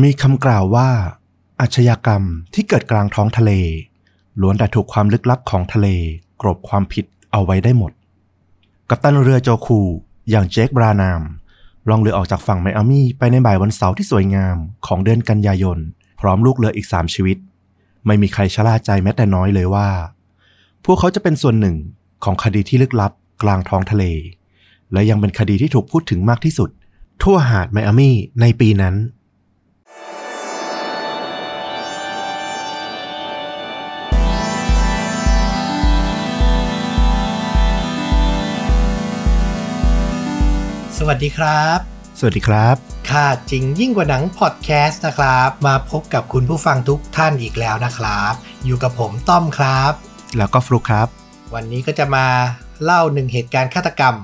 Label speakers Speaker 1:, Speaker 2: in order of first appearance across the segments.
Speaker 1: มีคำกล่าวว่า อาชญากรรมที่เกิดกลางท้องทะเล ล้วนแต่ถูกความลึกลับของทะเล กรบความผิดเอาไว้ได้หมด กัปตันเรือโจคู อย่างเจคบรานามลองเรือออกจากฝั่งไมอามี่ไปในบ่ายวันเสาร์ที่สวยงามของเดือนกันยายน พร้อมลูกเรืออีกสามชีวิต ไม่มีใครชะล่าใจแม้แต่น้อยเลยว่า พวกเขาจะเป็นส่วนหนึ่งของคดีที่ลึกลับกลางท้องทะเล และยังเป็นคดีที่ถูกพูดถึงมากที่สุด ทั่วหาดไมอามี่ในปีนั้น
Speaker 2: สวัสดีครับ
Speaker 1: สวัสดีครับ
Speaker 2: ค่ะจริงยิ่งกว่าหนังพอดแคสต์นะครับ มาพบกับคุณผู้ฟังทุกท่านอีกแล้วนะครับ อยู่กับผมต้อมครับ
Speaker 1: แล้วก็ฟลุกครับ
Speaker 2: วันนี้ก็จะมาเล่าหนึ่งเหตุการณ์ฆาตกรรม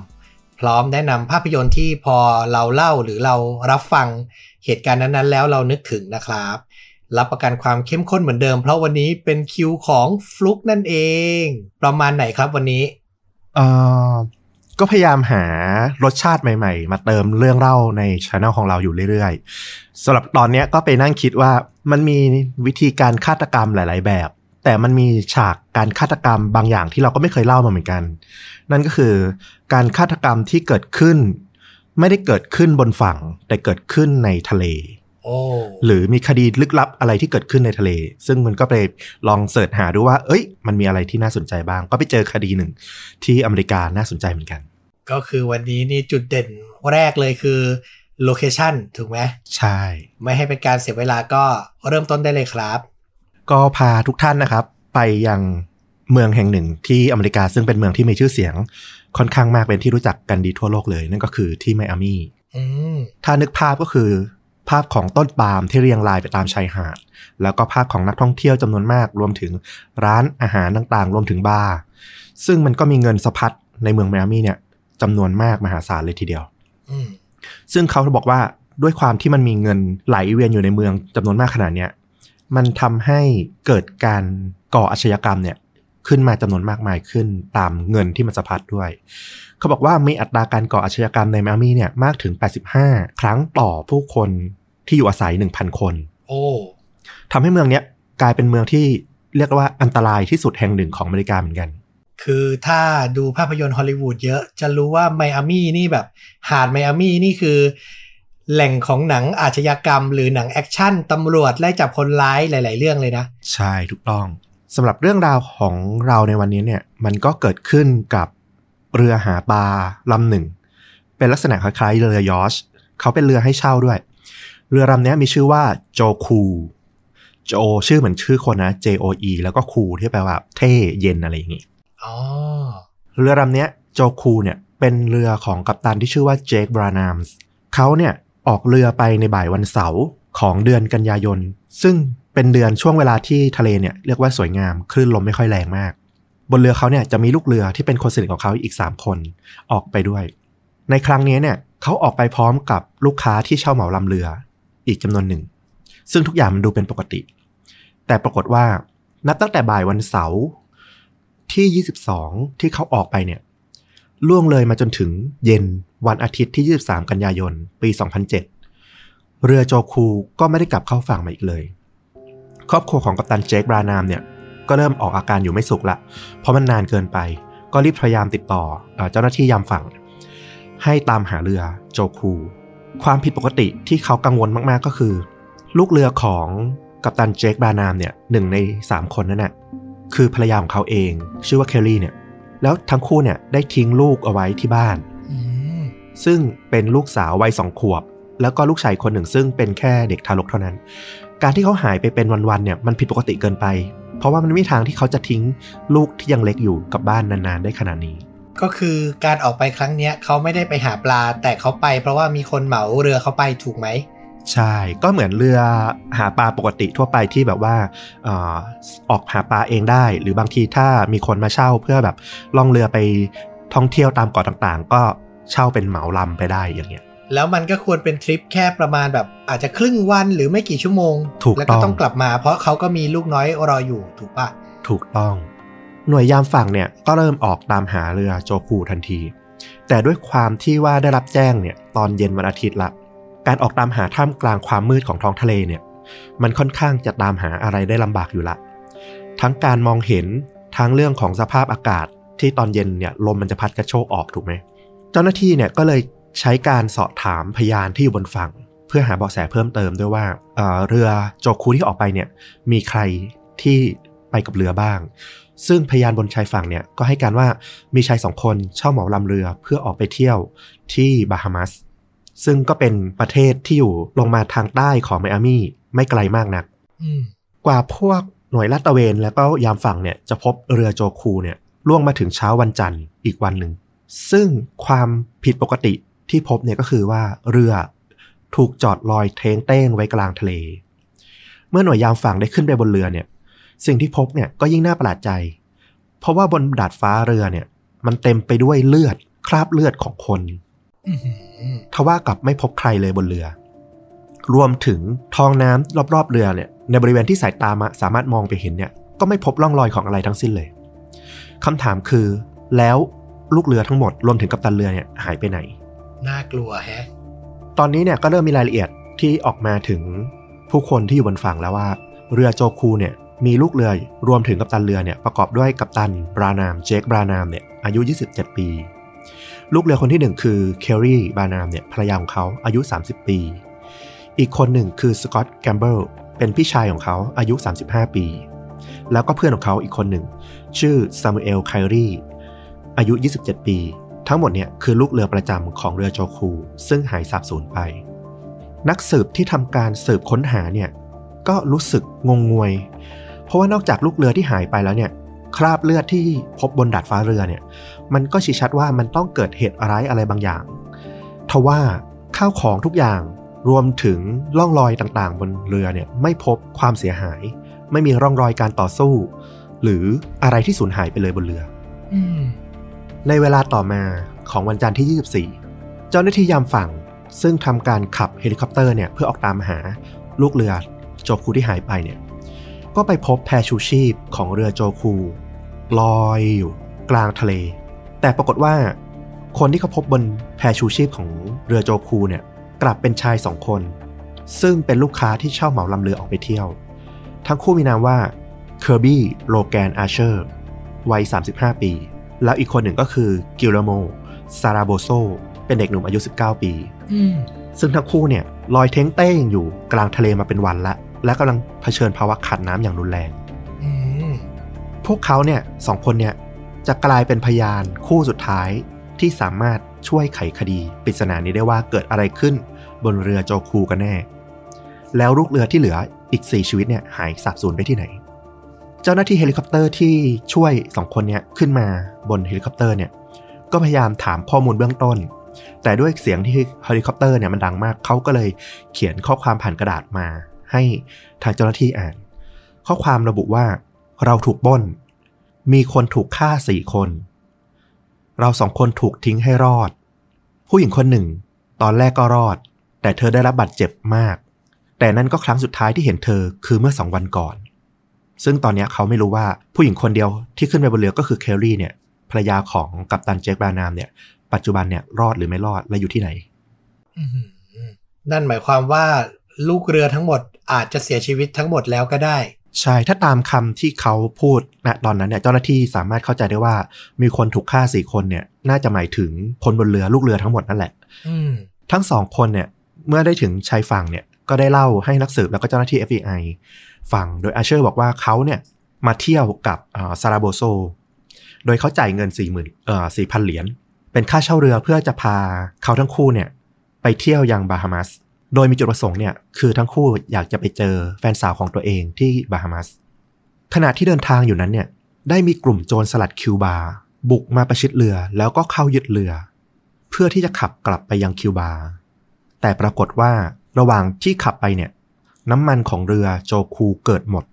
Speaker 2: พร้อมแนะนำภาพยนตร์ที่พอเราเล่าหรือเรารับฟังเหตุการณ์นั้นๆ แล้วเรานึกถึงนะครับรับประกันความเข้มข้นเหมือนเดิม เพราะวันนี้เป็นคิวของฟลุกนั่นเอง ประมาณไหนครับวันนี้
Speaker 1: เอ่อ ก็พยายามหารสชาติใหม่ๆ มาเติมเรื่องเล่าในช anel ของเราอยู่เรื่อยๆสำหรับตอนเนี้ยก็ไปนั่งคิดว่ามันมีวิธีการฆาตกรรมหลาย ๆ แบบ แต่มันมีฉากการฆาตกรรมบางอย่างที่เราก็ไม่เคยเล่ามาเหมือนกัน นั่นก็คือการฆาตกรรมที่เกิดขึ้น ไม่ได้เกิดขึ้นบนฝั่ง แต่เกิดขึ้นในทะเล
Speaker 2: โอ้
Speaker 1: หรือมีคดีลึกลับอะไรที่เกิดขึ้นในทะเล ซึ่งมันก็ไปลองเสิร์ชหาดูว่า เอ้ย มันมีอะไรที่น่าสนใจบ้าง ก็ไปเจอคดีหนึ่งที่อเมริกาน่าสนใจเหมือนกัน
Speaker 2: ก็คือวันนี้นี่จุดเด่นแรกเลยคือโลเคชันถูกไหม
Speaker 1: ใช่
Speaker 2: ไม่ให้เป็นการเสียเวลาก็เริ่มต้นได้เลยครับ
Speaker 1: ก็พาทุกท่านนะครับ ไปยังเมืองแห่งหนึ่งที่อเมริกาซึ่งเป็นเมืองที่มีชื่อเสียงค่อนข้างมากเป็นที่รู้จักกันดีทั่วโลกเลย นั่นก็คือที่ไมอามี่
Speaker 2: อืม
Speaker 1: ถ้านึกภาพก็คือ ภาพของต้นปาล์มที่เรียงรายไปตามชายหาด แล้วก็ภาพของนักท่องเที่ยวจำนวนมากรวมถึงร้านอาหารต่างๆ รวมถึงบาร์ซึ่งมันก็มีเงินสะพัดในเมืองไมอามี่เนี่ย จำนวนมากมหาศาลเลยทีเดียว
Speaker 2: อืม
Speaker 1: ซึ่งเขาบอกว่าด้วยความที่มันมีเงินไหลเวียนอยู่ในเมืองจำนวนมากขนาดเนี้ยมันทำให้เกิดการก่ออาชญากรรมเนี่ย ขึ้นมาจำนวนมากมายขึ้นตามเงินที่มันสะพัดด้วย เขาบอกว่ามีอัตราการก่ออาชญากรรมในไมอามี่เนี่ยมากถึง 85 ครั้งต่อผู้คนที่อยู่อาศัย 1,000 คน
Speaker 2: โอ้
Speaker 1: ทำให้เมืองเนี้ยกลายเป็นเมืองที่เรียกว่าอันตรายที่สุดแห่งหนึ่งของอเมริกาเหมือนกัน
Speaker 2: คือถ้าดูภาพยนตร์ฮอลลีวูดเยอะ จะรู้ว่าไมอามี่นี่แบบหาดไมอามี่นี่คือ แหล่งของหนังอาชญากรรม หรือหนังแอคชั่นตำรวจไล่จับคนร้ายหลาย ๆ เรื่องเลยนะ
Speaker 1: ใช่ถูกต้องสำหรับเรื่องราวของเราในวันนี้เนี่ยมันก็เกิดขึ้นกับเรือหาปลาลำหนึ่ง เป็นลักษณะคล้ายๆเรือยอชเขาเป็นเรือให้เช่าด้วย เรือลำนี้มีชื่อว่าโจคูโจชื่อเหมือนชื่อคนนะ J O E แล้วก็คูที่แปลว่าเท่เย็นอะไรอย่างงี้ เรือลำนี้โจคูเนี่ยเป็นเรือของกัปตันที่ชื่อว่าเจคบรานามส์เขาเนี่ยออกเรือไปในบ่ายวันเสาร์ของเดือนกันยายน ซึ่งเป็นเดือนช่วงเวลาที่ทะเลเนี่ยเรียกว่าสวยงามคลื่นลมไม่ค่อยแรงมาก บนเรือเขาเนี่ยจะมีลูกเรือที่เป็นคนสนิทของเขาอีก 3 คนออกไปด้วย ในครั้งนี้เนี่ยเขาออกไปพร้อมกับลูกค้าที่เช่าเหมาลำเรืออีกจำนวนหนึ่ง ซึ่งทุกอย่างมันดูเป็นปกติ แต่ปรากฏว่านับตั้งแต่บ่ายวันเสาร์ ที่ 22 ที่เขาออกไปเนี่ยล่วงเลยมาจนถึงเย็นวันอาทิตย์ที่ 23 กันยายน ปี 2007 เรือโจคูก็ไม่ได้กลับเข้าฝั่งมาอีกเลย ครอบครัวของกัปตันเจคบรานามเนี่ยก็เริ่มออกอาการอยู่ไม่สุขละ เพราะมันนานเกินไป ก็รีบพยายามติดต่อเจ้าหน้าที่ยามฝั่ง ให้ตามหาเรือโจคู ความผิดปกติที่เขากังวลมากๆก็คือ ลูกเรือของกัปตันเจคบรานามเนี่ยหนึ่งใน 3 คนนั้นน่ะ คือภรรยาของเขาเอง ชื่อว่าเคลลี่เนี่ย แล้วทั้งคู่เนี่ยได้ทิ้งลูกเอาไว้ที่บ้าน
Speaker 2: อืม
Speaker 1: ซึ่งเป็นลูกสาววัยสองขวบ แล้วก็ลูกชายคนหนึ่งซึ่งเป็นแค่เด็กทารกเท่านั้น การที่เขาหายไปเป็นวันๆเนี่ยมันผิดปกติเกินไป เพราะว่ามันไม่มีทางที่เขาจะทิ้งลูกที่ยังเล็กอยู่กับบ้านนานๆได้ขนาดนี้
Speaker 2: ก็คือการออกไปครั้งเนี้ยเขาไม่ได้ไปหาปลา แต่เขาไปเพราะว่ามีคนเหมาเรือเขาไปถูกไหม
Speaker 1: ใช่ ก็เหมือนเรือหาปลาปกติทั่วไปที่แบบว่าเอ่อออกหาปลาเองได้ หรือบางทีถ้ามีคนมาเช่าเพื่อแบบล่องเรือไปท่องเที่ยวตามเกาะต่างๆ ก็เช่าเป็นเหมาลำไปได้อย่างเงี้ย
Speaker 2: แล้วมันก็ควรเป็นทริปแค่ประมาณแบบอาจจะครึ่งวันหรือไม่กี่ชั่วโมง
Speaker 1: ถูก
Speaker 2: แล้ว
Speaker 1: ต้
Speaker 2: ก็
Speaker 1: อง
Speaker 2: ต้องกลับมาเพราะเขาก็มีลูกน้อยรออยู่ถูกปะ
Speaker 1: ถูกต้อง หน่วยยามฝั่งเนี่ยก็เริ่มออกตามหาเรือโจคูทันที แต่ด้วยความที่ว่าได้รับแจ้งเนี่ยตอนเย็นวันอาทิตย์ละ การออกตามหาท่ามกลางความมืดของท้องทะเลเนี่ย มันค่อนข้างจะตามหาอะไรได้ลำบากอยู่ละ ทั้งการมองเห็นทั้งเรื่องของสภาพอากาศที่ตอนเย็นเนี่ยลมมันจะพัดกระโชกออกถูกไหม เจ้าหน้าที่เนี่ยก็เลยใช้การสอบถามพยานที่อยู่บนฝั่ง เพื่อหาเบาะแสเพิ่มเติมด้วยว่าเเรือโจคูที่ออกไปเนี่ยมีใครที่ไปกับเรือบ้าง ซึ่งพยานบนชายฝั่งเนี่ยก็ให้การว่ามีชายสองคนเช่าเหมาลำเรือเพื่อออกไปเที่ยวที่บาฮามัส ซึ่งก็เป็นประเทศที่อยู่ลงมาทางใต้ของไมอามี่ไม่ไกลมากนักกว่าพวกหน่วยลาดตระเวนแล้วก็ยามฝั่งเนี่ยจะพบเรือโจคูเนี่ยล่วงมาถึงเช้าวันจันทร์อีกวันหนึ่ง ซึ่งความผิดปกติที่พบเนี่ยก็คือว่าเรือถูกจอดลอยเทงเต้งไว้กลางทะเล เมื่อหน่วยยามฝั่งได้ขึ้นไปบนเรือเนี่ย สิ่งที่พบเนี่ยก็ยิ่งน่าประหลาดใจ เพราะว่าบนดาดฟ้าเรือเนี่ย มันเต็มไปด้วยเลือดคราบเลือดของคน ทว่ากับไม่พบใครเลยบนเรือ รวมถึงท้องน้ำรอบๆเรือเนี่ย ในบริเวณที่สายตามาสามารถมองไปเห็นเนี่ย ก็ไม่พบร่องรอยของอะไรทั้งสิ้นเลยคำถามคือ แล้วลูกเรือทั้งหมดรวมถึงกัปตันเรือเนี่ยหายไปไหน
Speaker 2: น่ากลัวแฮะ
Speaker 1: ตอนนี้เนี่ยก็เริ่มมีรายละเอียดที่ออกมาถึงผู้คนที่อยู่บนฝั่งแล้วว่า เรือโจคูเนี่ยมีลูกเรือรวมถึงกัปตันเรือเนี่ยประกอบด้วยกัปตันบรานามเจคบรานามเนี่ยอายุ 27 ปี ลูกเรือคนที่หนึ่งคือเคลลี่บรานามเนี่ยภรรยาของเขาอายุ 30 ปี อีกคนหนึ่งคือสกอตต์แกมเบิลเป็นพี่ชายของเขาอายุ 35 ปี แล้วก็เพื่อนของเขาอีกคนหนึ่ง ชื่อซามูเอลไครีอายุ 27 ปี ทั้งหมดเนี่ยคือลูกเรือประจำของเรือโจคู ซึ่งหายสาบสูญไป นักสืบที่ทำการสืบค้นหาเนี่ยก็รู้สึกงงงวย เพราะว่านอกจากลูกเรือที่หายไปแล้วเนี่ย คราบเลือดที่พบบนดาดฟ้าเรือเนี่ย มันก็ชี้ชัดว่ามันต้องเกิดเหตุอะไรอะไรบางอย่าง ทว่าข้าวของทุกอย่างรวมถึงร่องรอยต่างๆ บนเรือเนี่ยไม่พบความเสียหาย ไม่มีร่องรอยการต่อสู้ หรืออะไรที่สูญหายไปเลยบนเรือในเวลาต่อมาของวันจันทร์ที่ 24 เจ้าหน้าที่ยามฝั่งซึ่งทำการขับเฮลิคอปเตอร์เนี่ยเพื่อออกตามหาลูกเรือโจคูที่หายไปเนี่ย ก็ไปพบแพชูชีพของเรือโจคูลอยอยู่กลางทะเล แต่ปรากฏว่า คนที่เขาพบบนแพชูชีพของเรือโจคูเนี่ยกลับเป็นชายสองคน ซึ่งเป็นลูกค้าที่เช่าเหมาลำเรือออกไปเที่ยว ทั้งคู่มีนามว่าเคอร์บี้โลแกนอาเชอร์วัย 35 ปี แล้วอีกคนหนึ่งก็คือกิลโมซาราโบโซเป็นเด็กหนุ่มอายุ 19 ปีซึ่งทั้งคู่เนี่ยลอยเท้งเต้งอยู่กลางทะเลมาเป็นวันละ และกำลังเผชิญภาวะขาดน้ำอย่างรุนแรงพวกเขาเนี่ยสองคนเนี่ยจะกลายเป็นพยานคู่สุดท้ายที่สามารถช่วยไขคดีปริศนานี้ได้ว่าเกิดอะไรขึ้นบนเรือโจคูกันแน่ แล้วลูกเรือที่เหลืออีก 4 ชีวิตเนี่ยหายสาบสูญไปที่ไหน เจ้าหน้าที่เฮลิคอปเตอร์ที่ช่วยสองคนนี้ขึ้นมาบนเฮลิคอปเตอร์เนี่ยก็พยายามถามข้อมูลเบื้องต้น แต่ด้วยเสียงที่เฮลิคอปเตอร์เนี่ยมันดังมากเขาก็เลยเขียนข้อความผ่านกระดาษมา ให้ทางเจ้าหน้าที่อ่าน ข้อความระบุว่า เราถูกบ้น มีคนถูกฆ่าสี่คน เราสองคนถูกทิ้งให้รอด ผู้หญิงคนหนึ่ง ตอนแรกก็รอด แต่เธอได้รับบาดเจ็บมาก แต่นั่นก็ครั้งสุดท้ายที่เห็นเธอคือเมื่อสองวันก่อน ซึ่งตอนนี้เขาไม่รู้ว่าผู้หญิงคนเดียวที่ขึ้นไปบนเรือก็คือเคลลี่เนี่ยภรรยาของกัปตันเจคบานามเนี่ย ปัจจุบันเนี่ยรอดหรือไม่รอดและอยู่ที่ไหน
Speaker 2: นั่นหมายความว่าลูกเรือทั้งหมด อาจจะเสียชีวิตทั้งหมดแล้วก็ได้
Speaker 1: ใช่ถ้าตามคำที่เขาพูดณตอนนั้นเนี่ยเจ้าหน้าที่สามารถเข้าใจได้ว่า มีคนถูกฆ่าสี่คนเนี่ย น่าจะหมายถึงคนบนเรือลูกเรือทั้งหมดนั่นแหละทั้งสองคนเนี่ย เมื่อได้ถึงชายฝั่งเนี่ยก็ได้เล่าให้นักสืบแล้วก็เจ้าหน้าที่ FBI ฟังโดยอาเชอร์บอกว่าเขาเนี่ยมาเที่ยวกับซาราโบโซ โดยเขาจ่ายเงินสี่หมื่นเอ่อสี่พันเหรียญเป็นค่าเช่าเรือเพื่อจะพาเขาทั้งคู่เนี่ย ไปเที่ยวยังบาฮามัส โดยมีจุดประสงค์เนี่ยคือทั้งคู่อยากจะไปเจอแฟนสาวของตัวเองที่บาฮามัสขณะที่เดินทางอยู่นั้นเนี่ยได้มีกลุ่มโจรสลัดคิวบา บุกมาประชิดเรือแล้วก็เข้ายึดเรือ เพื่อที่จะขับกลับไปยังคิวบา แต่ปรากฏว่าระหว่างที่ขับไปเนี่ยน้ำมันของเรือโจคูเกิดหมด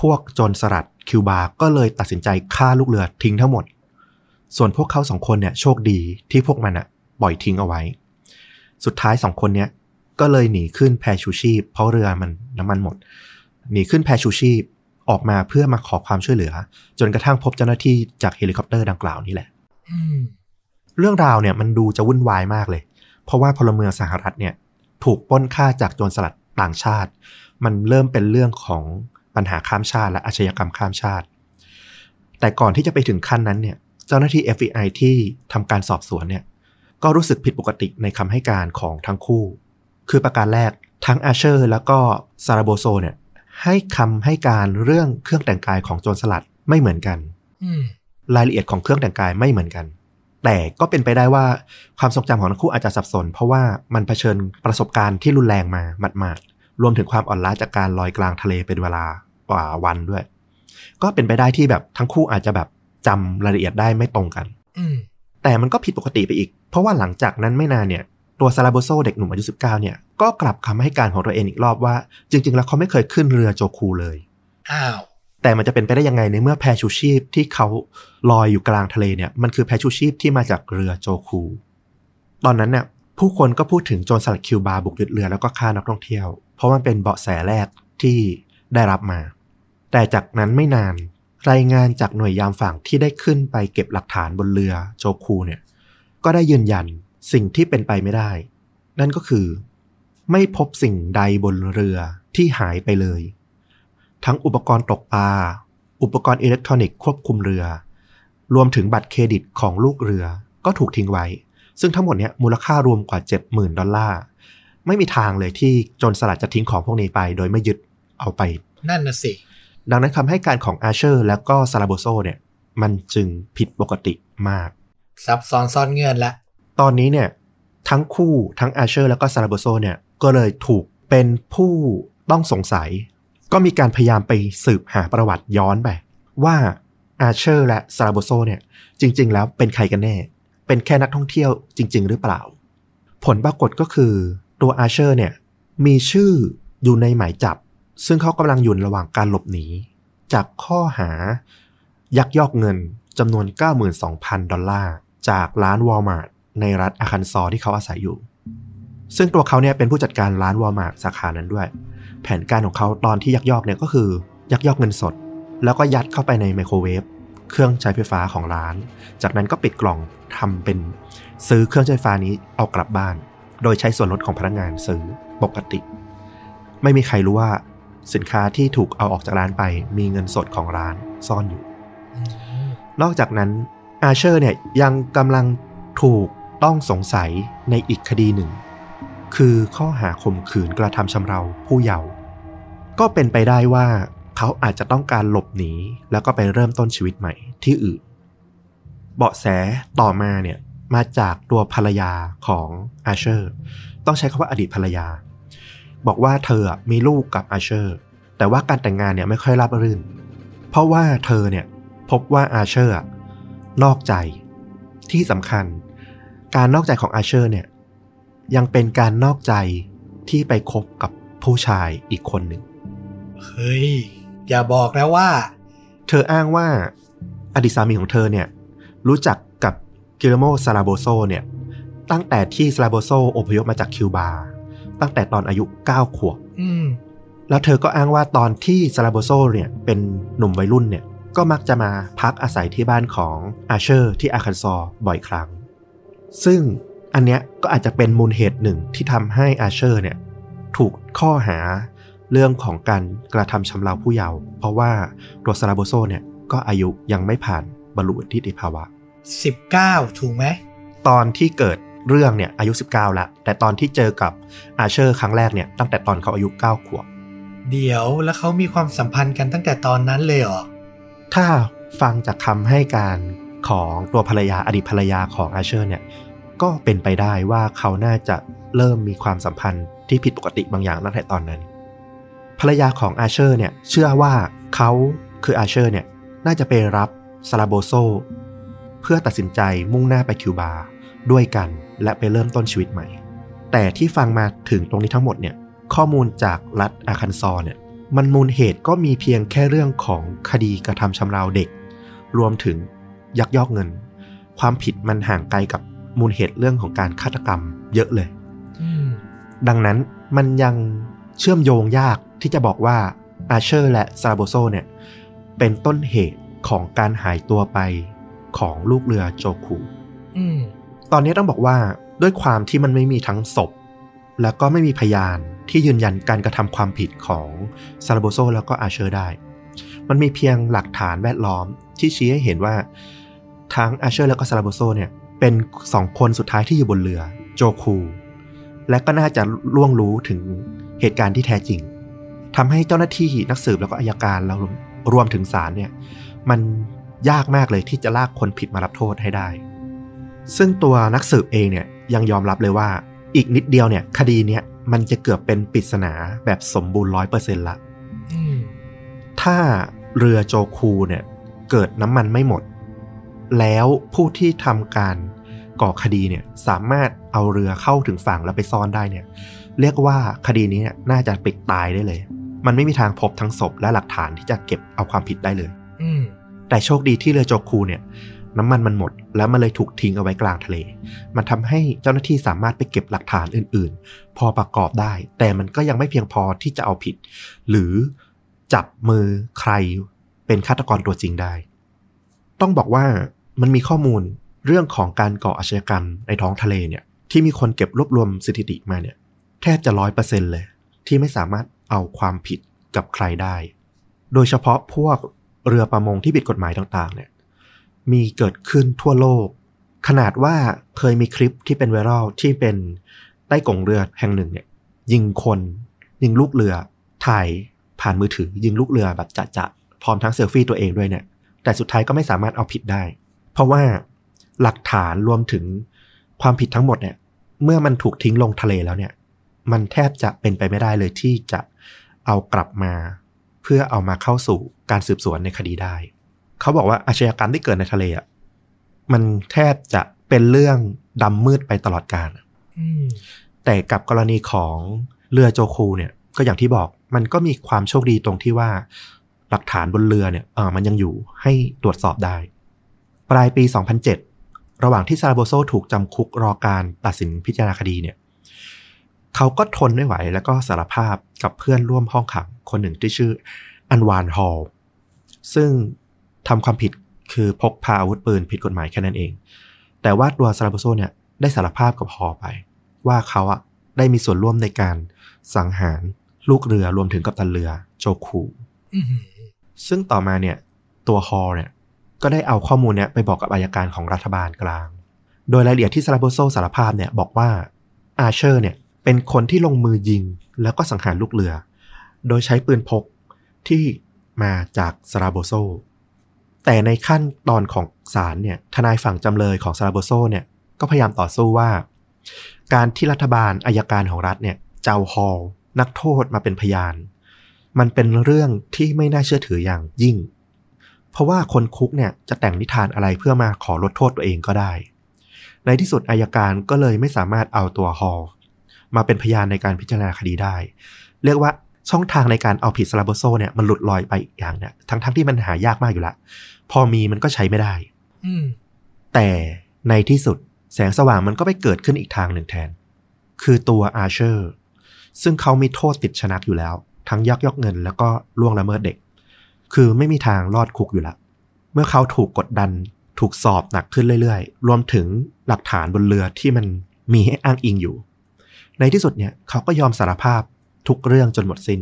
Speaker 1: พวกโจรสลัดคิวบา ก็เลยตัดสินใจฆ่าลูกเรือทิ้งทั้งหมด ส่วนพวกเขาสองคนเนี่ยโชคดีที่พวกมันอะปล่อยทิ้งเอาไว้ สุดท้ายสองคนเนี้ย ก็เลยหนีขึ้นแพชูชีพ เพราะเรือมันน้ำมันหมด หนีขึ้นแพชูชีพออกมาเพื่อมาขอความช่วยเหลือ จนกระทั่งพบเจ้าหน้าที่จากเฮลิคอปเตอร์ดังกล่าวนี่แหละเรื่องราวเนี่ยมันดูจะวุ่นวายมากเลย เพราะว่าพลเมืองสหรัฐเนี่ยถูกปล้นฆ่าจากโจรสลัดต่างชาติ มันเริ่มเป็นเรื่องของปัญหาข้ามชาติและอาชญากรรมข้ามชาติ แต่ก่อนที่จะไปถึงขั้นนั้นเนี่ยเจ้าหน้าที่ FBI ที่ทำการสอบสวนเนี่ยก็รู้สึกผิดปกติในคำให้การของทั้งคู่ คือประการแรกทั้งอาเชอร์แล้วก็ซาราโบโซเนี่ยให้คำให้การเรื่องเครื่องแต่งกายของโจรสลัดไม่เหมือนกัน
Speaker 2: อืม
Speaker 1: รายละเอียดของเครื่องแต่งกายไม่เหมือนกัน แต่ก็เป็นไปได้ว่าความทรงจำของทั้งคู่อาจจะสับสน เพราะว่ามันเผชิญประสบการณ์ที่รุนแรงมาหมาดๆรวมถึงความอ่อนล้าจากการลอยกลางทะเลเป็นเวลากว่าวันด้วย ก็เป็นไปได้ที่แบบทั้งคู่อาจจะแบบจำรายละเอียดได้ไม่ตรงกัน
Speaker 2: อืม
Speaker 1: แต่มันก็ผิดปกติไปอีก เพราะว่าหลังจากนั้นไม่นานเนี่ย ตัวซาราโบโซเด็กหนุ่มอายุ 19 เนี่ย ก็กลับคำให้การของตัวเองอีกรอบว่า จริง ๆ แล้วเขาไม่เคยขึ้นเรือโจคูเลย
Speaker 2: อ้าว
Speaker 1: แต่มันจะเป็นไปได้ยังไงในเมื่อแพชูชีพที่เขาลอยอยู่กลางทะเลเนี่ย มันคือแพชูชีพที่มาจากเรือโจคู ตอนนั้นเนี่ยผู้คนก็พูดถึงโจรสลัดคิวบาบุกยึดเรือแล้วก็ฆ่านักท่องเที่ยว เพราะมันเป็นเบาะแสแรกที่ได้รับมา แต่จากนั้นไม่นานรายงานจากหน่วยยามฝั่งที่ได้ขึ้นไปเก็บหลักฐานบนเรือโจคูเนี่ย ก็ได้ยืนยัน สิ่งที่เป็นไปไม่ได้ นั่นก็คือ ไม่พบสิ่งใดบนเรือที่หายไปเลย ทั้งอุปกรณ์ตกปลา อุปกรณ์อิเล็กทรอนิกส์ควบคุมเรือ รวมถึงบัตรเครดิตของลูกเรือก็ถูกทิ้งไว้ ซึ่งทั้งหมดเนี้ยมูลค่ารวมกว่า 70,000 ดอลลาร์ ไม่มีทางเลยที่โจรสลัดจะทิ้งของพวกนี้ไป โดยไม่ยึดเอาไป
Speaker 2: นั่นน่ะสิ
Speaker 1: ดังนั้นคำให้การของอาเชอร์และก็ซาราโบโซเนี่ย มันจึงผิดปกติมาก
Speaker 2: ซับซ้อนซ่อนเงื่อนละ
Speaker 1: ตอนนี้เนี่ยทั้งคู่ทั้งอาเชอร์แล้วก็ซาราโบโซเนี่ยก็เลยถูกเป็นผู้ต้องสงสัย ก็มีการพยายามไปสืบหาประวัติย้อนไป ว่าอาเชอร์และซาราโบโซเนี่ยจริง ๆ แล้วเป็นใครกันแน่ เป็นแค่นักท่องเที่ยวจริง ๆ หรือเปล่า ผลปรากฏก็คือตัวอาเชอร์เนี่ยมีชื่ออยู่ในหมายจับ ซึ่งเขากำลังอยู่ระหว่างการหลบหนี จากข้อหายักยอกเงินจำนวน 92,000 ดอลลาร์ จากร้านวอลมาร์ท ในรัฐอาคันซอที่เขาอาศัยอยู่ ซึ่งตัวเขาเนี่ยเป็นผู้จัดการร้านวอลมาร์ทสาขานั้นด้วย แผนการของเขาตอนที่ยักยอกเนี่ยก็คือ ยักยอกเงินสด แล้วก็ยัดเข้าไปในไมโครเวฟเครื่องใช้ไฟฟ้าของร้าน จากนั้นก็ปิดกล่องทำเป็นซื้อเครื่องใช้ไฟฟ้านี้เอากลับบ้าน โดยใช้ส่วนลดของพนักงานซื้อปกติ ไม่มีใครรู้ว่าสินค้าที่ถูกเอาออกจากร้านไป มีเงินสดของร้านซ่อนอยู่
Speaker 2: อืม
Speaker 1: นอกจากนั้นอาเชอร์เนี่ยยังกำลังถูก ต้องสงสัยในอีกคดีหนึ่ง คือข้อหาข่มขืนกระทำชำเราผู้เยาว์ก็เป็นไปได้ว่าเขาอาจจะต้องการหลบหนีแล้วก็ไปเริ่มต้นชีวิตใหม่ที่อื่น เบาะแสต่อมาเนี่ยมาจากตัวภรรยาของอาเชอร์ ต้องใช้คำว่าอดีตภรรยา บอกว่าเธอมีลูกกับอาเชอร์ แต่ว่าการแต่งงานเนี่ยไม่ค่อยราบรื่น เพราะว่าเธอเนี่ยพบว่าอาเชอร์นอกใจที่สำคัญ การนอกใจของอาเชอร์เนี่ยยังเป็นการนอกใจที่ไปคบกับผู้ชายอีกคนหนึ่ง
Speaker 2: เฮ้ย อย่าบอกนะว่า
Speaker 1: เธออ้างว่าอดีตสามีของเธอเนี่ยรู้จักกับกิลโมซาราโบโซเนี่ยตั้งแต่ที่ซาราโบโซอพยพมาจากคิวบา ตั้งแต่ตอนอายุ 9 ขวบ
Speaker 2: อืม
Speaker 1: แล้วเธอก็อ้างว่าตอนที่ซาราโบโซเนี่ยเป็นหนุ่มวัยรุ่นเนี่ยก็มักจะมาพักอาศัยที่บ้านของอาเชอร์ที่อาคันซอร์บ่อยครั้ง ซึ่งอันเนี้ยก็อาจจะเป็นมูลเหตุหนึ่งที่ทำให้อาเชอร์เนี่ยถูกข้อหาเรื่องของการกระทำชำเราผู้เยาว์เพราะว่าตัวซาราโบโซเนี่ยก็อายุยังไม่ผ่านบรรลุนิติภาวะ
Speaker 2: 19 ถูกไหม
Speaker 1: ตอนที่เกิดเรื่องเนี่ยอายุ 19แล้วแต่ตอนที่เจอกับอาเชอร์ครั้งแรกเนี่ยตั้งแต่ตอนเขาอายุ 9 ขวบ
Speaker 2: เดี๋ยวแล้วเขามีความสัมพันธ์กันตั้งแต่ตอนนั้นเลยเหรอ
Speaker 1: ถ้าฟังจากคำให้การ ของตัวภรรยาอดีตภรรยาของอาเชอร์เนี่ยก็เป็นไปได้ว่าเขาน่าจะเริ่มมีความสัมพันธ์ที่ผิดปกติบางอย่างตั้งแต่ตอนนั้น ภรรยาของอาเชอร์เนี่ยเชื่อว่าเขาคืออาเชอร์เนี่ยน่าจะไปรับซาราโบโซ เพื่อตัดสินใจมุ่งหน้าไปคิวบาด้วยกันและไปเริ่มต้นชีวิตใหม่ แต่ที่ฟังมาถึงตรงนี้ทั้งหมดเนี่ยข้อมูลจากรัฐอาคันซอเนี่ยมันมูลเหตุก็มีเพียงแค่เรื่องของคดีกระทำชำเราเด็ก รวมถึง ยักยอกเงิน ความผิดมันห่างไกลกับมูลเหตุเรื่องของการฆาตกรรมเยอะเลย
Speaker 2: อืม
Speaker 1: ดังนั้นมันยังเชื่อมโยงยากที่จะบอกว่าอาเชอร์และซาราโบโซเนี่ยเป็นต้นเหตุของการหายตัวไปของลูกเรือโจคู
Speaker 2: อืม
Speaker 1: ตอนนี้ต้องบอกว่าด้วยความที่มันไม่มีทั้งศพ แล้วก็ไม่มีพยานที่ยืนยันการกระทำความผิดของซาราโบโซแล้วก็อาเชอร์ได้ มันมีเพียงหลักฐานแวดล้อมที่ชี้ให้เห็นว่า ทั้งอาเชอร์แล้วก็ซาราโบโซเนี่ยเป็นสองคนสุดท้ายที่อยู่บนเรือโจคู และก็น่าจะล่วงรู้ถึงเหตุการณ์ที่แท้จริงทำให้เจ้าหน้าที่นักสืบแล้วก็อายการเรารวมถึงศาลเนี่ยมันยากมากเลยที่จะลากคนผิดมารับโทษให้ได้ ซึ่งตัวนักสืบเองเนี่ยยังยอมรับเลยว่า อีกนิดเดียวเนี่ย คดีเนี้ยมันจะเกือบเป็นปริศนาแบบสมบูรณ์ร้อยเปอร์เซ็นต์ละ
Speaker 2: อืม
Speaker 1: ถ้าเรือโจคูเนี่ยเกิดน้ำมันไม่หมด แล้วผู้ที่ทำการก่อคดีเนี่ยสามารถเอาเรือเข้าถึงฝั่งแล้วไปซ่อนได้เนี่ยเรียกว่าคดีนี้เนี่ยน่าจะปิดตายได้เลย มันไม่มีทางพบทั้งศพและหลักฐานที่จะเก็บเอาความผิดได้เลย
Speaker 2: อืม
Speaker 1: แต่โชคดีที่เรือโจคูเนี่ย น้ำมันมันหมด แล้วมันเลยถูกทิ้งเอาไว้กลางทะเล มันทำให้เจ้าหน้าที่สามารถไปเก็บหลักฐานอื่น ๆ พอประกอบได้ แต่มันก็ยังไม่เพียงพอที่จะเอาผิด หรือจับมือใครเป็นฆาตกรตัวจริงได้ ต้องบอกว่า มันมีข้อมูลเรื่องของการก่ออาชญากรรมในท้องทะเลเนี่ยที่มีคนเก็บรวบรวมสถิติมาเนี่ยแทบจะร้อยเปอร์เซ็นเลย ที่ไม่สามารถเอาความผิดกับใครได้ โดยเฉพาะพวกเรือประมงที่ผิดกฎหมายต่างๆเนี่ยมีเกิดขึ้นทั่วโลก ขนาดว่าเคยมีคลิปที่เป็นไวรัลที่เป็นใต้กงเรือแห่งหนึ่งเนี่ยยิงคน ยิงลูกเรือถ่ายผ่านมือถือ ยิงลูกเรือแบบจะๆพร้อมทั้งเซลฟี่ตัวเองด้วยเนี่ยแต่สุดท้ายก็ไม่สามารถเอาผิดได้ เพราะว่าหลักฐานรวมถึงความผิดทั้งหมดเนี่ย เมื่อมันถูกทิ้งลงทะเลแล้วเนี่ย มันแทบจะเป็นไปไม่ได้เลยที่จะเอากลับมา เพื่อเอามาเข้าสู่การสืบสวนในคดีได้ เขาบอกว่าอาชญากรรมที่เกิดในทะเลอะมันแทบจะเป็นเรื่องดำมืดไปตลอดกาล
Speaker 2: อืม
Speaker 1: แต่กับกรณีของเรือโจคูเนี่ย ก็อย่างที่บอกมันก็มีความโชคดีตรงที่ว่า หลักฐานบนเรือเนี่ยเออมันยังอยู่ให้ตรวจสอบได้ ปลายปี 2007 ระหว่างที่ซาราโบโซถูกจำคุกรอการตัดสินพิจารณาคดีเนี่ยเขาก็ทนไม่ไหวแล้วก็สารภาพกับเพื่อนร่วมห้องขังคนหนึ่งที่ชื่ออันวานฮอลซึ่งทำความผิดคือพกพาอาวุธปืนผิดกฎหมายแค่นั้นเอง แต่ว่าตัวซาราโบโซเนี่ยได้สารภาพกับฮอลไป ว่าเขาอะได้มีส่วนร่วมในการสังหารลูกเรือรวมถึงกัปตันเรือโจคู
Speaker 2: อืม
Speaker 1: ซึ่งต่อมาเนี่ย ตัวฮอลเนี่ย ก็ได้เอาข้อมูลเนี่ยไปบอกกับอายการของรัฐบาลกลาง โดยรายละเอียดที่ซาราโบโซสารภาพเนี่ยบอกว่าอาเชอร์เนี่ยเป็นคนที่ลงมือยิงแล้วก็สังหารลูกเรือ โดยใช้ปืนพกที่มาจากซาราโบโซ แต่ในขั้นตอนของศาลเนี่ยทนายฝั่งจำเลยของซาราโบโซเนี่ยก็พยายามต่อสู้ว่า การที่รัฐบาลอายการของรัฐเนี่ยเจ้าฮอลนักโทษมาเป็นพยาน มันเป็นเรื่องที่ไม่น่าเชื่อถืออย่างยิ่ง เพราะว่าคนคุกเนี่ยจะแต่งนิทานอะไรเพื่อมาขอลดโทษตัวเองก็ได้ ในที่สุดอายการก็เลยไม่สามารถเอาตัวฮอลมาเป็นพยานในการพิจารณาคดีได้ เรียกว่าช่องทางในการเอาผิดซาลาโบโซเนี่ยมันหลุดลอยไปอีกอย่างเนี่ยทั้งๆทที่มันหายากมากอยู่ละ พอมีมันก็ใช้ไม่ได้
Speaker 2: อืม
Speaker 1: แต่ในที่สุดแสงสว่างมันก็ไปเกิดขึ้นอีกทางหนึ่งแทน คือตัวอาเชอร์ ซึ่งเขามีโทษติดชนักอยู่แล้ว ทั้งยักยอกเงินแล้วก็ล่วงละเมิดเด็ก คือไม่มีทางรอดคุกอยู่แล้วเมื่อเขาถูกกดดันถูกสอบหนักขึ้นเรื่อยๆ รวมถึงหลักฐานบนเรือที่มันมีให้อ้างอิงอยู่ ในที่สุดเนี่ยเขาก็ยอมสารภาพทุกเรื่องจนหมดสิน้น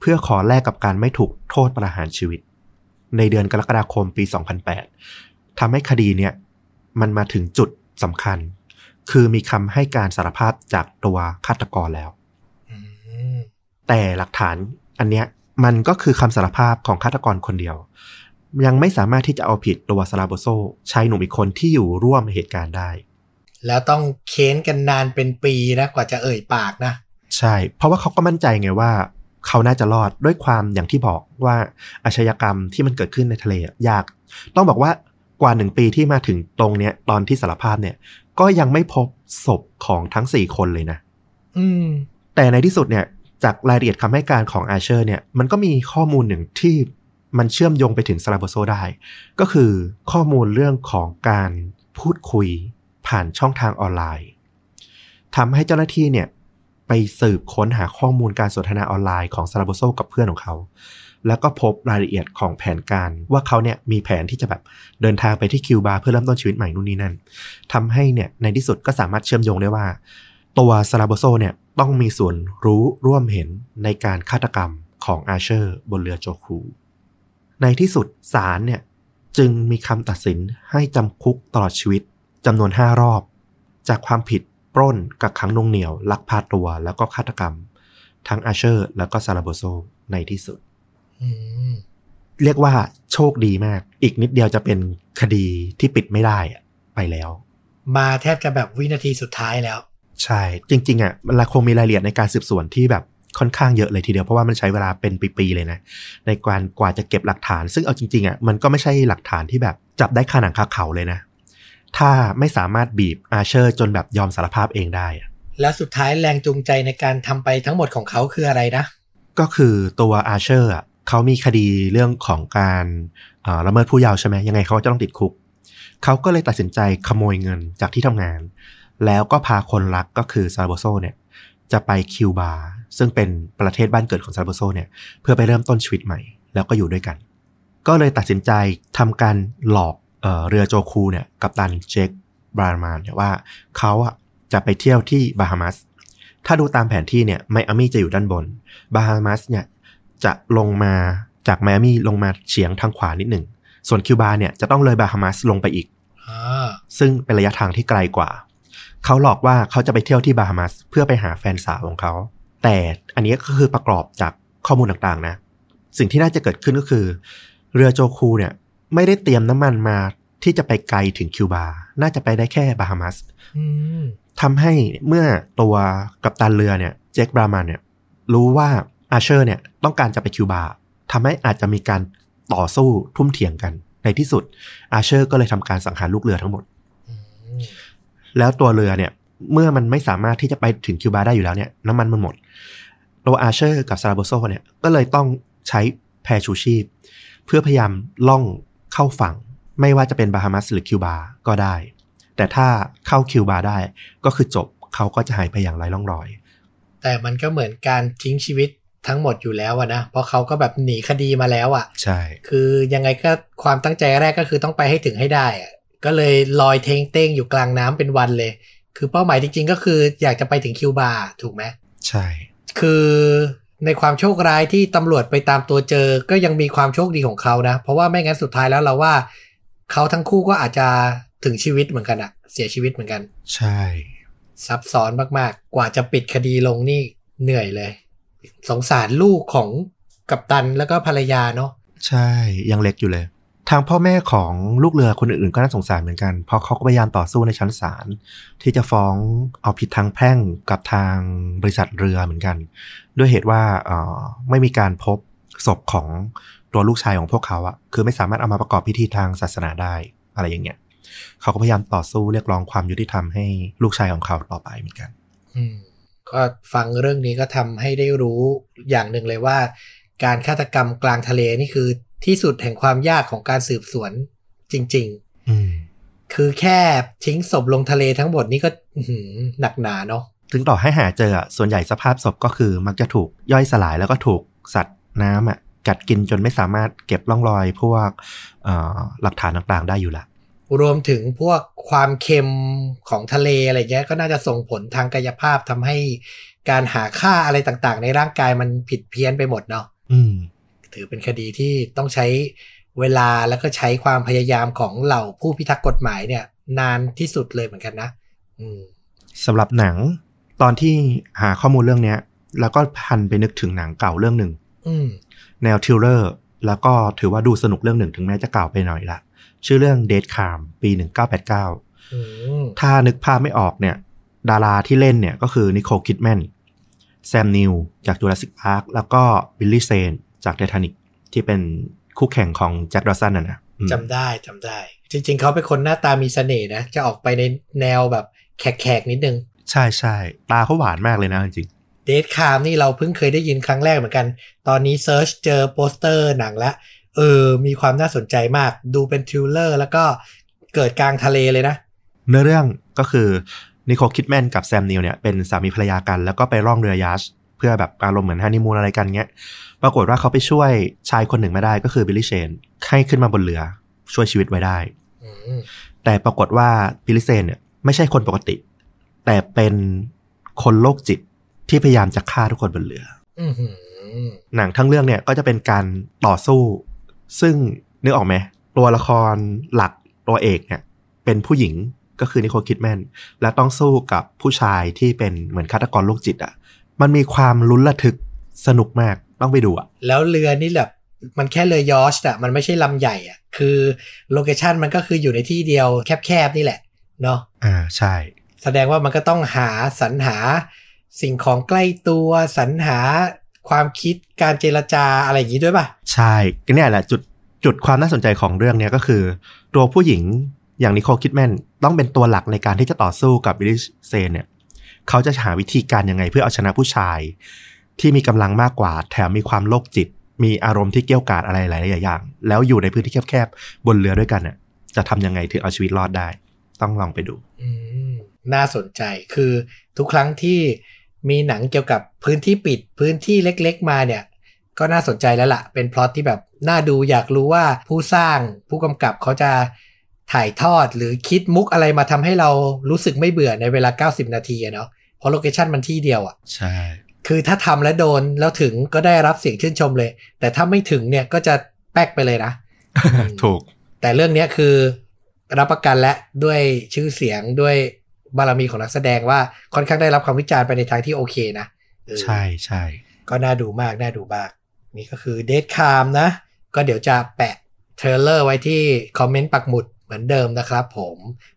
Speaker 1: เพื่อขอแลกกับการไม่ถูกโทษประหารชีวิต ในเดือนกรกฎาคมปี 2008ทำให้คดีเนี่ยมันมาถึงจุดสำคัญ คือมีคำให้การสารภาพจากตัวฆาตกรแล้ว
Speaker 2: อืม
Speaker 1: แต่หลักฐานอันเนี้ย มันก็คือคำสารภาพของฆาตกรคนเดียว ยังไม่สามารถที่จะเอาผิดตัวซาราโบโซชายหนุ่มอีกคนที่อยู่ร่วมเหตุการณ์ได้
Speaker 2: แล้วต้องเค้นกันนานเป็นปีนะกว่าจะเอ่ยปากนะ
Speaker 1: ใช่ เพราะว่าเขาก็มั่นใจไงว่า เขาน่าจะรอดด้วยความอย่างที่บอกว่าอาชญากรรมที่มันเกิดขึ้นในทะเลอะยาก ต้องบอกว่ากว่าหนึ่งปีที่มาถึงตรงเนี้ยตอนที่สารภาพเนี่ย ก็ยังไม่พบศพของทั้งสี่คนเลยนะ
Speaker 2: อืม
Speaker 1: แต่ในที่สุดเนี่ย จากรายละเอียดคำให้การของอาเชอร์เนี่ยมันก็มีข้อมูลหนึ่งที่มันเชื่อมโยงไปถึงซาราโบโซได้ ก็คือข้อมูลเรื่องของการพูดคุยผ่านช่องทางออนไลน์ทำให้เจ้าหน้าที่เนี่ยไปสืบค้นหาข้อมูลการสนทนาออนไลน์ของซาราโบโซกับเพื่อนของเขา แล้วก็พบรายละเอียดของแผนการว่าเขาเนี่ยมีแผนที่จะแบบเดินทางไปที่คิวบาเพื่อเริ่มต้นชีวิตใหม่นู่นนี่นั่นทำให้เนี่ยในที่สุดก็สามารถเชื่อมโยงได้ว่า ตัวซาราโบโซเนี่ยต้องมีส่วนรู้ร่วมเห็นในการฆาตกรรมของอาเชอร์บนเรือโจคูในที่สุดศาลเนี่ยจึงมีคำตัดสินให้จำคุกตลอดชีวิตจำนวน 5 รอบ จากความผิดปล้นกักขังหนวงเหนียว ลักพาตัวแล้วก็ฆาตกรรม ทั้งอาเชอร์ แล้วก็ซาราโบโซในที่สุด
Speaker 2: อืม
Speaker 1: เรียกว่าโชคดีมาก อีกนิดเดียวจะเป็นคดีที่ปิดไม่ได้อะไปแล้ว
Speaker 2: มาแทบจะแบบวินาทีสุดท้ายแล้ว
Speaker 1: ใช่ จริง ๆอะมันคงมีรายละเอียดในการสืบสวนที่แบบค่อนข้างเยอะเลยทีเดียว เพราะว่ามันใช้เวลาเป็นปีๆเลยนะ ในการกว่าจะเก็บหลักฐาน ซึ่งเอาจริงๆอะมันก็ไม่ใช่หลักฐานที่แบบจับได้คาหนังคาเขาเลยนะ ถ้าไม่สามารถบีบอาเชอร์จนแบบยอมสารภาพเองได้อะ
Speaker 2: แล้วสุดท้ายแรงจูงใจในการทำไปทั้งหมดของเขาคืออะไรนะ
Speaker 1: ก็คือตัวอาเชอร์อะเขามีคดีเรื่องของการเอ่อละเมิดผู้เยาว์ใช่ไหมยังไงเขาก็จะต้องติดคุก เขาก็เลยตัดสินใจขโมยเงินจากที่ทำงาน แล้วก็พาคนรักก็คือซาโบโซเนี่ยจะไปคิวบาซึ่งเป็นประเทศบ้านเกิดของซาโบโซเนี่ยเพื่อไปเริ่มต้นชีวิตใหม่ แล้วก็อยู่ด้วยกัน ก็เลยตัดสินใจทำการหลอกเอ่อเรือโจคูเนี่ยกับตันเจคบรานมานเนี่ยว่าเขาอะจะไปเที่ยวที่บาฮามัส ถ้าดูตามแผนที่เนี่ยไมอามี่จะอยู่ด้านบน บาฮามัสเนี่ยจะลงมาจากไมอามี่ลงมาเฉียงทางขวานิดหนึ่ง ส่วนคิวบาเนี่ยจะต้องเลยบาฮามัสลงไปอีก
Speaker 2: อ่า
Speaker 1: ซึ่งเป็นระยะทางที่ไกลกว่า เขาหลอกว่าเขาจะไปเที่ยวที่บาฮามัสเพื่อไปหาแฟนสาวของเขา แต่อันนี้ก็คือประกอบจากข้อมูลต่างๆนะ สิ่งที่น่าจะเกิดขึ้นก็คือ เรือโจคูเนี่ยไม่ได้เตรียมน้ำมันมาที่จะไปไกลถึงคิวบา น่าจะไปได้แค่บาฮามัส
Speaker 2: อืม
Speaker 1: ทำให้เมื่อตัวกัปตันเรือเนี่ยเจคบรามันเนี่ยรู้ว่าอาเชอร์เนี่ยต้องการจะไปคิวบาทำให้อาจจะมีการต่อสู้ทุ่มเถียงกันในที่สุดอาเชอร์ก็เลยทำการสังหารลูกเรือทั้งหมด
Speaker 2: อืม
Speaker 1: แล้วตัวเรือเนี่ยเมื่อมันไม่สามารถที่จะไปถึงคิวบาได้อยู่แล้วเนี่ยน้ำมันมันหมดตัวอาเชอร์กับซาราโบโซเนี่ยก็เลยต้องใช้แพชูชีพ เพื่อพยายามล่องเข้าฝั่ง ไม่ว่าจะเป็นบาฮามัสหรือคิวบาก็ได้ แต่ถ้าเข้าคิวบาได้ก็คือจบเขาก็จะหายไปอย่างไร้ร่องรอย
Speaker 2: แต่มันก็เหมือนการทิ้งชีวิตทั้งหมดอยู่แล้วอะนะ เพราะเขาก็แบบหนีคดีมาแล้วอะ
Speaker 1: ใช่
Speaker 2: คือยังไงก็ความตั้งใจแรกก็คือต้องไปให้ถึงให้ได้อะ ก็เลยลอยเทงเต้งอยู่กลางน้ำเป็นวันเลย คือเป้าหมายจริงๆ ก็คืออยากจะไปถึงคิวบาถูกไหม
Speaker 1: ใช่
Speaker 2: คือในความโชคร้ายที่ตำรวจไปตามตัวเจอ ก็ยังมีความโชคดีของเขานะ เพราะว่าไม่งั้นสุดท้ายแล้วเราว่า เขาทั้งคู่ก็อาจจะถึงชีวิตเหมือนกันอะเสียชีวิตเหมือนกัน
Speaker 1: ใช่
Speaker 2: ซับซ้อนมากๆ กว่าจะปิดคดีลงนี่เหนื่อยเลย สงสารลูกของกัปตันแล้วก็ภรรยาเนาะ
Speaker 1: ใช่ยังเล็กอยู่เลย ทางพ่อแม่ของลูกเรือคนอื่นๆ ก็น่าสงสารเหมือนกัน เพราะเขาก็พยายามต่อสู้ในชั้นศาลที่จะฟ้องเอาผิดทางแพ่งกับทางบริษัทเรือเหมือนกัน ด้วยเหตุว่าออไม่มีการพบศพของตัวลูกชายของพวกเขาอะคือไม่สามารถเอามาประกอบพิธีทางศาสนาได้อะไรอย่างเงี้ยเขาก็พยายามต่อสู้เรียกร้องความยุติธรรมให้ลูกชายของเขาต่อไปเหมือนกัน
Speaker 2: อืมก็ฟังเรื่องนี้ก็ทำให้ได้รู้อย่างหนึ่งเลยว่า การฆาตกรรมกลางทะเลนี่คือที่สุดแห่งความยากของการสืบสวนจริง
Speaker 1: อืม
Speaker 2: ๆคือแค่ทิ้งศพลงทะเลทั้งหมดนี่ก็อื้อหือหนักหนาเนาะ
Speaker 1: ถึงต่อให้หาเจออะส่วนใหญ่สภาพศพก็คือมักจะถูกย่อยสลายแล้วก็ถูกสัตว์น้ำอะกัดกินจนไม่สามารถเก็บร่องรอยพวกเอ่อหลักฐานต่างๆ ได้อยู่ละ
Speaker 2: รวมถึงพวกความเค็มของทะเลอะไรเงี้ยก็น่าจะส่งผลทางกายภาพทำให้การหาค่าอะไรต่างๆ ในร่างกายมันผิดเพี้ยนไปหมดเนาะ
Speaker 1: อืม
Speaker 2: ถือเป็นคดีที่ต้องใช้เวลาแล้วก็ใช้ความพยายามของเหล่าผู้พิทักษ์กฎหมายเนี่ย นานที่สุดเลยเหมือนกันนะอืม
Speaker 1: สำหรับหนัง ตอนที่หาข้อมูลเรื่องเนี้ย แล้วก็พลันไปนึกถึงหนังเก่าเรื่องหนึ่ง
Speaker 2: อืม
Speaker 1: แนว thriller แล้วก็ถือว่าดูสนุกเรื่องหนึ่งถึงแม้จะเก่าไปหน่อยละชื่อเรื่อง Dead Calm ปี1989
Speaker 2: อืม
Speaker 1: ถ้านึกภาพไม่ออกเนี่ย ดาราที่เล่นเนี่ยก็คือนิโคลคิดแมน แซมนีลจากจูราสสิกพาร์คแล้วก็บิลลี่เซนจากไททานิกที่เป็นคู่แข่งของแจ็คดอสันน่ะนะอืม
Speaker 2: จำได้จำได้ จริง ๆ เขาเป็นคนหน้าตามีเสน่ห์นะ จะออกไปในแนวแบบแขกๆนิดนึง
Speaker 1: ใช่ใช่ตาเขาหวานมากเลยนะจริง
Speaker 2: Dead Calm นี่เราเพิ่งเคยได้ยินครั้งแรกเหมือนกัน ตอนนี้ search เจอโปสเตอร์หนังแล้วเออ มีความน่าสนใจมาก ดูเป็น thriller แล้วก็เกิดกลางทะเลเลยนะ
Speaker 1: เนื้อเรื่องก็คือ นิโคลคิดแมนกับแซมนีลเนี่ยเป็นสามีภรรยากันแล้วก็ไปล่องเรือยอชต์เพื่อแบบอารมณ์เหมือนฮันนีมูนอะไรกันเงี้ย ปรากฏว่าเขาไปช่วยชายคนหนึ่งไว้ได้ก็คือบิลลี่เซนให้ขึ้นมาบนเรือช่วยชีวิตไว้ได้
Speaker 2: อืม
Speaker 1: แต่ปรากฏว่าบิลลี่เซนเนี่ยไม่ใช่คนปกติ แต่เป็นคนโรคจิตที่พยายามจะฆ่าทุกคนบนเรือ
Speaker 2: อือหือ
Speaker 1: หนังทั้งเรื่องเนี่ยก็จะเป็นการต่อสู้ ซึ่งนึกออกไหมตัวละครหลักตัวเอกเนี่ยเป็นผู้หญิง ก็คือนิโคลคิดแมนและต้องสู้กับผู้ชายที่เป็นเหมือนฆาตกรโรคจิตอะ่ะ มันมีความลุ้นระทึกสนุกมากต้องไปดูอะ่ะ
Speaker 2: แล้วเรือนี่แบบมันแค่เรือยอชต์อะมันไม่ใช่ลำใหญ่อะคือ location มันก็คืออยู่ในที่เดียวแคบๆนี่แหละเนาะ
Speaker 1: อ่าใช่
Speaker 2: แสดงว่ามันก็ต้องหาสรรหาสิ่งของใกล้ตัวสรรหาความคิดการเจรจาอะไรอย่างนี้ด้วยป่ะ
Speaker 1: ใช่ก็เนี่ยแหละจุดจุดความน่าสนใจของเรื่องเนี้ยก็คือ ตัวผู้หญิง อย่างนิโคลคิดแมนต้องเป็นตัวหลักในการที่จะต่อสู้กับบิลลิเซนเนี่ยเขาจะหาวิธีการยังไงเพื่อเอาชนะผู้ชาย ที่มีกำลังมากกว่า แถมมีความโรคจิต มีอารมณ์ที่เกี่ยวกาดอะไรหลายอย่าง แล้วอยู่ในพื้นที่แคบๆบนเรือด้วยกันเนี่ยจะทำยังไงถึงเอาชีวิตรอดได้ ต้องลองไปดู
Speaker 2: น่าสนใจคือทุกครั้งที่มีหนังเกี่ยวกับพื้นที่ปิดพื้นที่เล็ก ๆ มาเนี่ย ก็น่าสนใจแล้วละ่ะ เป็นพล็อตที่แบบน่าดูอยากรู้ว่าผู้สร้างผู้กำกับเขาจะ ถ่ายทอดหรือคิดมุกอะไรมาทำให้เรารู้สึกไม่เบื่อในเวลา 90 นาทีอะเนาะเพราะโลเคชันมันที่เดียวอะ
Speaker 1: ใช่
Speaker 2: คือถ้าทำแล้วโดนแล้วถึงก็ได้รับเสียงชื่นชมเลย แต่ถ้าไม่ถึงเนี่ยก็จะแป๊กไปเลยนะ
Speaker 1: ถูก
Speaker 2: แต่เรื่องเนี้ยคือรับประกันและด้วยชื่อเสียงด้วยบารมีของนักแสดงว่าค่อนข้างได้รับความวิจารณ์ไปในทางที่โอเคนะเออ
Speaker 1: ใช่ใช่
Speaker 2: ก็น่าดูมากน่าดูมาก นี่ก็คือเดทคามนะ ก็เดี๋ยวจะแปะ trailer ไว้ที่คอมเมนต์ปักหมุด เหมือนเดิมนะครับผม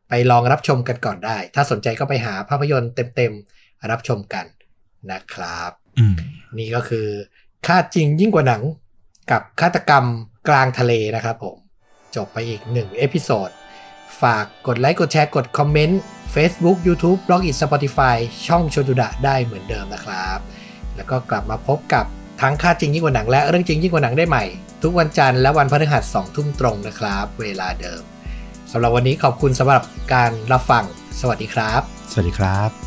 Speaker 2: ไปลองรับชมกันก่อนได้ ถ้าสนใจก็ไปหาภาพยนตร์เต็มๆ รับชมกันนะครับ
Speaker 1: อืม
Speaker 2: นี่ก็คือฆาตจริงยิ่งกว่าหนังกับฆาตกรรมกลางทะเลนะครับผม จบไปอีกหนึ่ง episode ฝากกดไลค์กดแชร์กดคอมเมนต์ Facebook YouTube b l o g i t Spotify ช่องโชดุดะได้เหมือนเดิมนะครับ แล้วก็กลับมาพบกับทั้งค่าจริงยิ่งกว่าหนังและเรื่องจริงยิ่งกว่าหนังได้ใหม่ ทุกวันจันทร์และวันพฤหัสสองทุ่มตรงนะครับ เวลาเดิม สำหรับวันนี้ขอบคุณสำหรับการรับฟัง สวัสดีครับ
Speaker 1: สวัสดีครับ